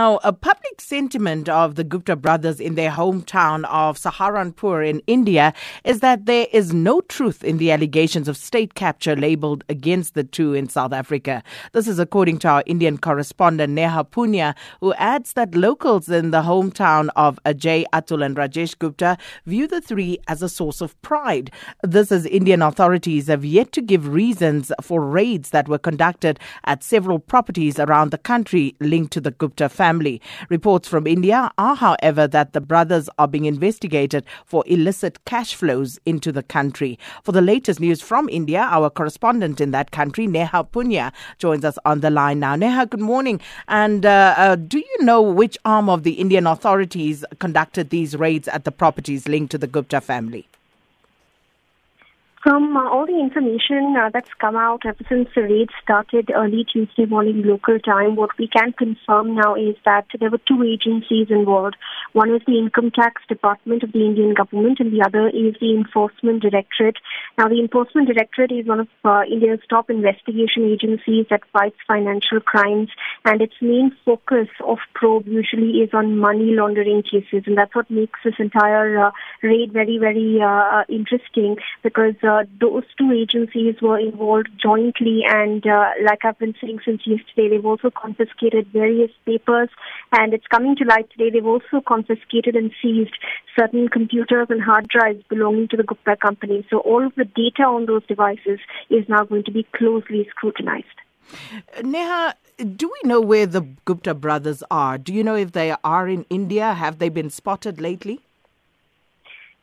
Now, a public sentiment of the Gupta brothers in their hometown of Saharanpur in India is that there is no truth in the allegations of state capture labeled against the two in South Africa. This is according to our Indian correspondent Neha Punya, who adds that locals in the hometown of Ajay, Atul, and Rajesh Gupta view the three as a source of pride. This as Indian authorities have yet to give reasons for raids that were conducted at several properties around the country linked to the Gupta family family. Reports from India are, however, that the brothers are being investigated for illicit cash flows into the country. For the latest news from India, our correspondent in that country, Neha Punya, joins us on the line now. Neha, good morning. And uh, uh, do you know which arm of the Indian authorities conducted these raids at the properties linked to the Gupta family? From uh, all the information uh, that's come out ever since the raid started early Tuesday morning local time, what we can confirm now is that there were two agencies involved. One is the Income Tax Department of the Indian government and the other is the Enforcement Directorate. Now, the Enforcement Directorate is one of uh, India's top investigation agencies that fights financial crimes and its main focus of probe usually is on money laundering cases and that's what makes this entire uh, raid very, very uh, interesting because uh, those two agencies were involved jointly and uh, like I've been saying since yesterday, they've also confiscated various papers and it's coming to light today. They've also confiscated and seized certain computers and hard drives belonging to the Gupta company. So all of the data on those devices is now going to be closely scrutinized. Neha, do we know where the Gupta brothers are? Do you know if they are in India? Have they been spotted lately?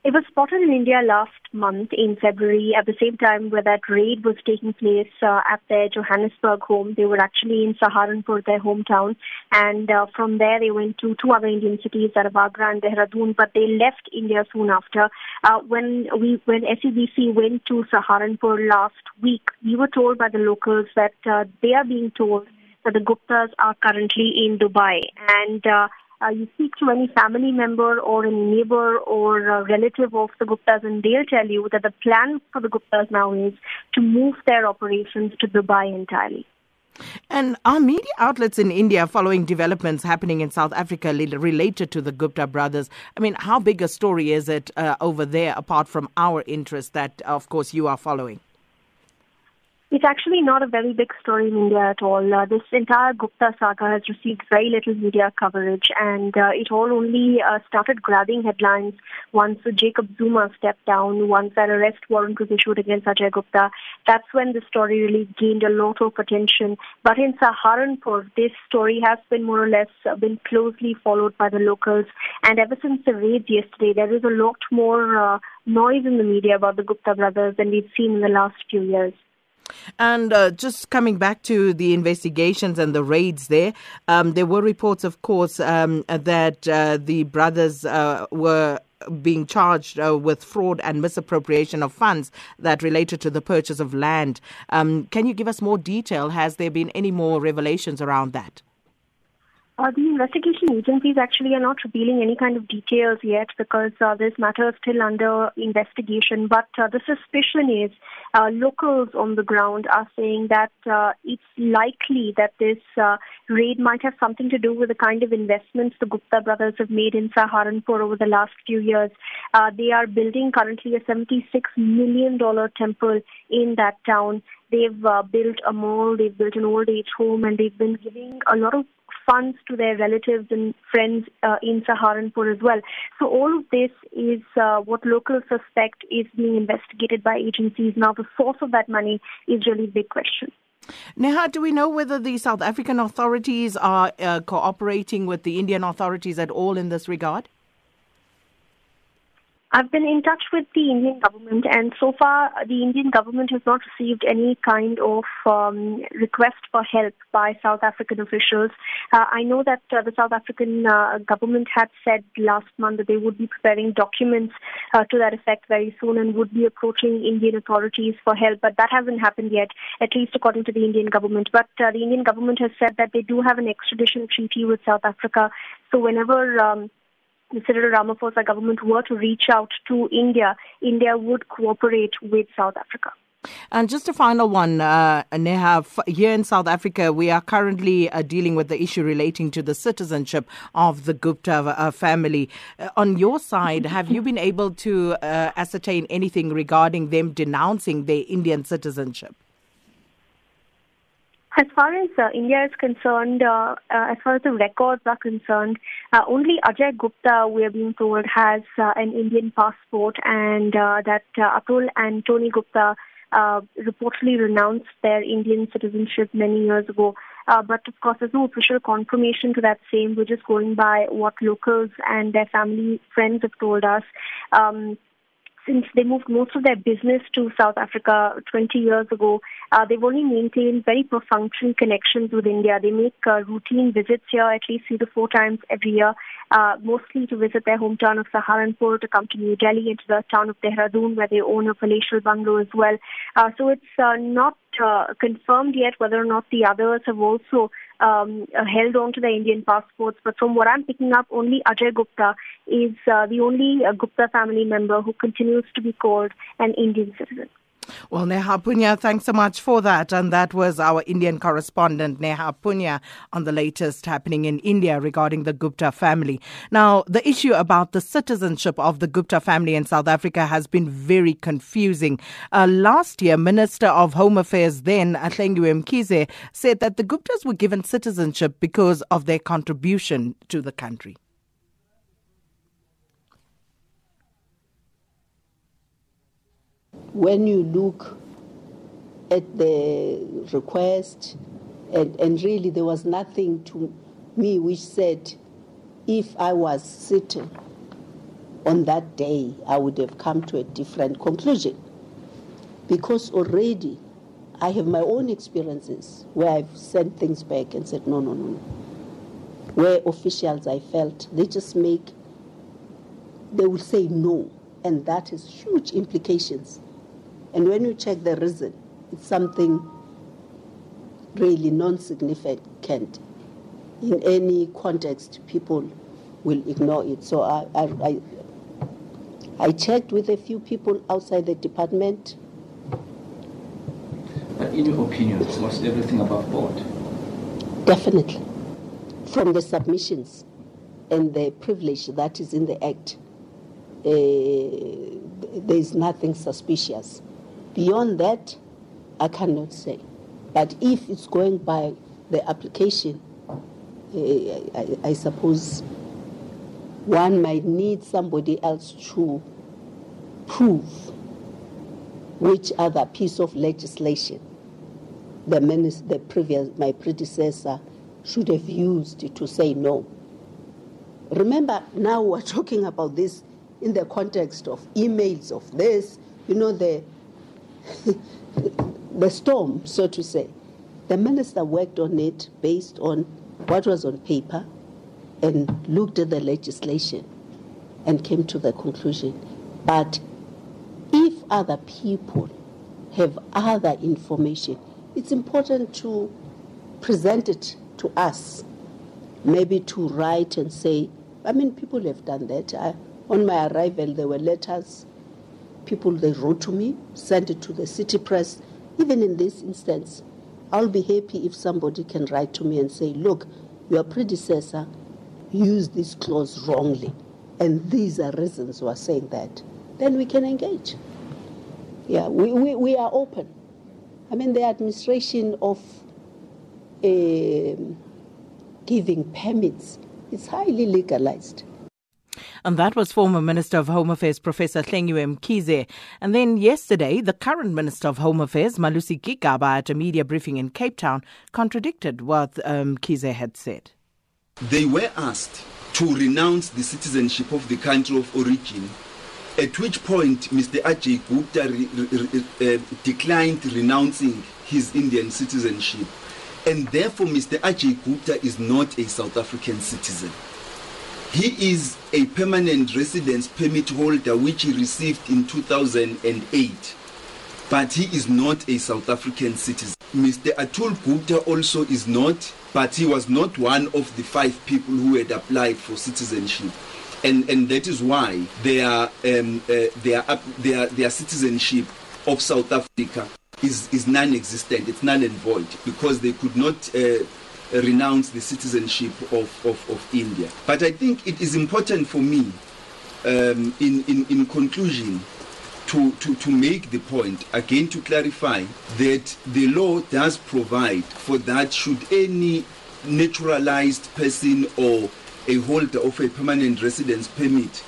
It was spotted in India last month in February at the same time where that raid was taking place uh, at their Johannesburg home. They were actually in Saharanpur, their hometown, and uh, from there they went to two other Indian cities, that of Agra and Dehradun, but they left India soon after. Uh, when we when SABC went to Saharanpur last week, we were told by the locals that uh, they are being told that the Guptas are currently in Dubai and uh, you speak to any family member or any neighbor or relative of the Guptas, and they'll tell you that the plan for the Guptas now is to move their operations to Dubai entirely. And are media outlets in India following developments happening in South Africa related to the Gupta brothers? I mean, how big a story is it uh, over there apart from our interest that, of course, you are following? It's actually not a very big story in India at all. Uh, this entire Gupta saga has received very little media coverage, and uh, it all only uh, started grabbing headlines once Jacob Zuma stepped down, once that arrest warrant was issued against Ajay Gupta. That's when the story really gained a lot of attention. But in Saharanpur, this story has been more or less uh, been closely followed by the locals, and ever since the raids yesterday, there is a lot more uh, noise in the media about the Gupta brothers than we've seen in the last few years. And uh, just coming back to the investigations and the raids there, um, there were reports, of course, um, that uh, the brothers uh, were being charged uh, with fraud and misappropriation of funds that related to the purchase of land. Um, can you give us more detail? Has there been any more revelations around that? Uh, the investigation agencies actually are not revealing any kind of details yet because uh, this matter is still under investigation. But uh, the suspicion is uh, locals on the ground are saying that uh, it's likely that this uh, raid might have something to do with the kind of investments the Gupta brothers have made in Saharanpur over the last few years. they are building currently a $76 million temple in that town. They've built a mall, they've built an old age home, and they've been giving a lot of funds to their relatives and friends uh, in Saharanpur as well. So all of this is uh, what locals suspect is being investigated by agencies. Now the source of that money is really a big question. Neha, do we know whether the South African authorities are uh, cooperating with the Indian authorities at all in this regard? I've been in touch with the Indian government, and so far the Indian government has not received any kind of um, request for help by South African officials. Uh, I know that uh, the South African uh, government had said last month that they would be preparing documents uh, to that effect very soon and would be approaching Indian authorities for help, but that hasn't happened yet, at least according to the Indian government. But uh, the Indian government has said that they do have an extradition treaty with South Africa, so whenever um, the Ramaphosa government were to reach out to India, India would cooperate with South Africa. And just a final one, uh, Neha. Here in South Africa, we are currently uh, dealing with the issue relating to the citizenship of the Gupta uh, family. Uh, on your side, have you been able to uh, ascertain anything regarding them denouncing their Indian citizenship? As far as uh, India is concerned, uh, uh, as far as the records are concerned, uh, only Ajay Gupta, we are being told, has uh, an Indian passport, and uh, that Atul and Tony Gupta reportedly renounced their Indian citizenship many years ago. but of course, there's no official confirmation to that same. We're just going by what locals and their family friends have told us. Um, since they moved most of their business to South Africa 20 years ago, uh, they've only maintained very perfunctory connections with India. They make uh, routine visits here at least three to four times every year, uh, mostly to visit their hometown of Saharanpur, to come to New Delhi, and to the town of Dehradun, where they own a palatial bungalow as well. Uh, so it's uh, not uh, confirmed yet whether or not the others have also um, held on to the Indian passports. But from what I'm picking up, only Ajay Gupta is uh, the only uh, Gupta family member who continues to be called an Indian citizen. Well, Neha Punya, thanks so much for that. And that was our Indian correspondent, Neha Punya, on the latest happening in India regarding the Gupta family. Now, the issue about the citizenship of the Gupta family in South Africa has been very confusing. Uh, last year, Minister of Home Affairs then, Hlengiwe Mkhize, said that the Guptas were given citizenship because of their contribution to the country. When you look at the request, and, and really there was nothing to me which said if I was sitting on that day, I would have come to a different conclusion. Because already I have my own experiences where I've sent things back and said, no, no, no, no. Where officials I felt they just make, they will say no, and that has huge implications and when you check the reason, it's something really non significant. In any context, people will ignore it. So I, I, I, I checked with a few people outside the department. But in your opinion, was everything above board? Definitely. From the submissions and the privilege that is in the Act, uh, there is nothing suspicious. Beyond that, I cannot say. But if it's going by the application, uh, I, I, suppose one might need somebody else to prove which other piece of legislation the, the previous, my predecessor should have used to say no. Remember, now we're talking about this in the context of emails of this, you know, the the storm, so to say. The minister worked on it based on what was on paper and looked at the legislation and came to the conclusion. But if other people have other information, it's important to present it to us. Maybe to write and say, I mean, people have done that. I, on my arrival, there were letters people they wrote to me, sent it to the city press. Even in this instance, I'll be happy if somebody can write to me and say, look, your predecessor used this clause wrongly, and these are reasons are saying that. Then we can engage. Yeah, we, we, we are open. I mean, the administration of uh, giving permits is highly legalized. And that was former Minister of Home Affairs Professor Hlengiwe Mkhize. And then yesterday, the current Minister of Home Affairs, Malusi Gigaba, at a media briefing in Cape Town, contradicted what um, had said. They were asked to renounce the citizenship of the country of origin, at which point Mr. Ajay Gupta re- re- uh, declined renouncing his Indian citizenship. And therefore, Mr. Ajay Gupta is not a South African citizen. He is a permanent residence permit holder which he received in 2008, but he is not a South African citizen. Mr. Atul Gupta also is not, but he was not one of the five people who had applied for citizenship. And, and that is why their, um, uh, their, their, their citizenship of South Africa is, is non existent, it's null and void because they could not. Uh, renounce the citizenship of, of, of India. But I think it is important for me, um, in, in, in conclusion, to, to, to make the point, again to clarify, that the law does provide for that should any naturalized person or a holder of a permanent residence permit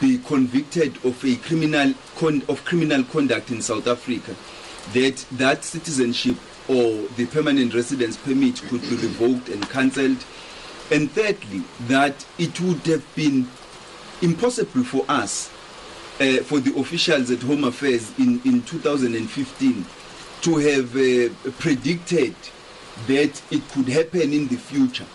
be convicted of a criminal con- of criminal conduct in South Africa, that that citizenship or the permanent residence permit could be revoked and cancelled. And thirdly, that it would have been impossible for us, uh, for the officials at Home Affairs in, in 2015, to have uh, predicted that it could happen in the future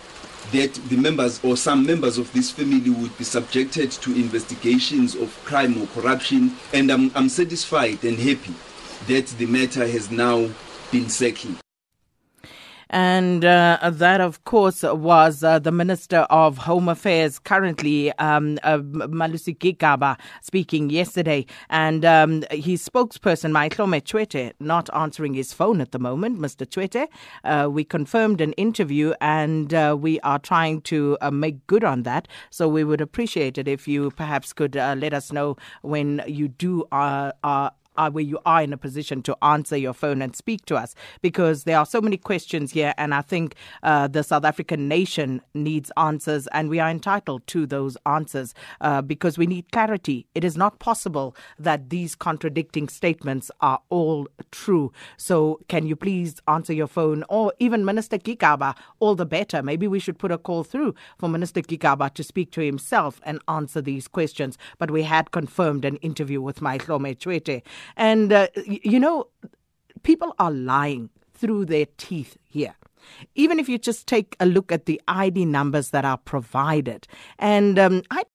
that the members or some members of this family would be subjected to investigations of crime or corruption and I'm, I'm satisfied and happy that the matter has now And uh, that, of course, was uh, the Minister of Home Affairs currently, um, uh, Malusi Gigaba, speaking yesterday. And um, his spokesperson, Mayihlome Tshwete, not answering his phone at the moment. Mr. Tshwete, uh, we confirmed an interview and uh, we are trying to uh, make good on that. So we would appreciate it if you perhaps could let us know when you do are uh, where you are in a position to answer your phone and speak to us because there are so many questions here, and I think uh, the South African nation needs answers, and we are entitled to those answers uh, because we need clarity. It is not possible that these contradicting statements are all true. So, can you please answer your phone, or even Minister Gigaba? All the better. Maybe we should put a call through for Minister Gigaba to speak to himself and answer these questions. But we had confirmed an interview with Mayihlome Tshwete. And, uh, you know, people are lying through their teeth here. Even if you just take a look at the ID numbers that are provided. And um, I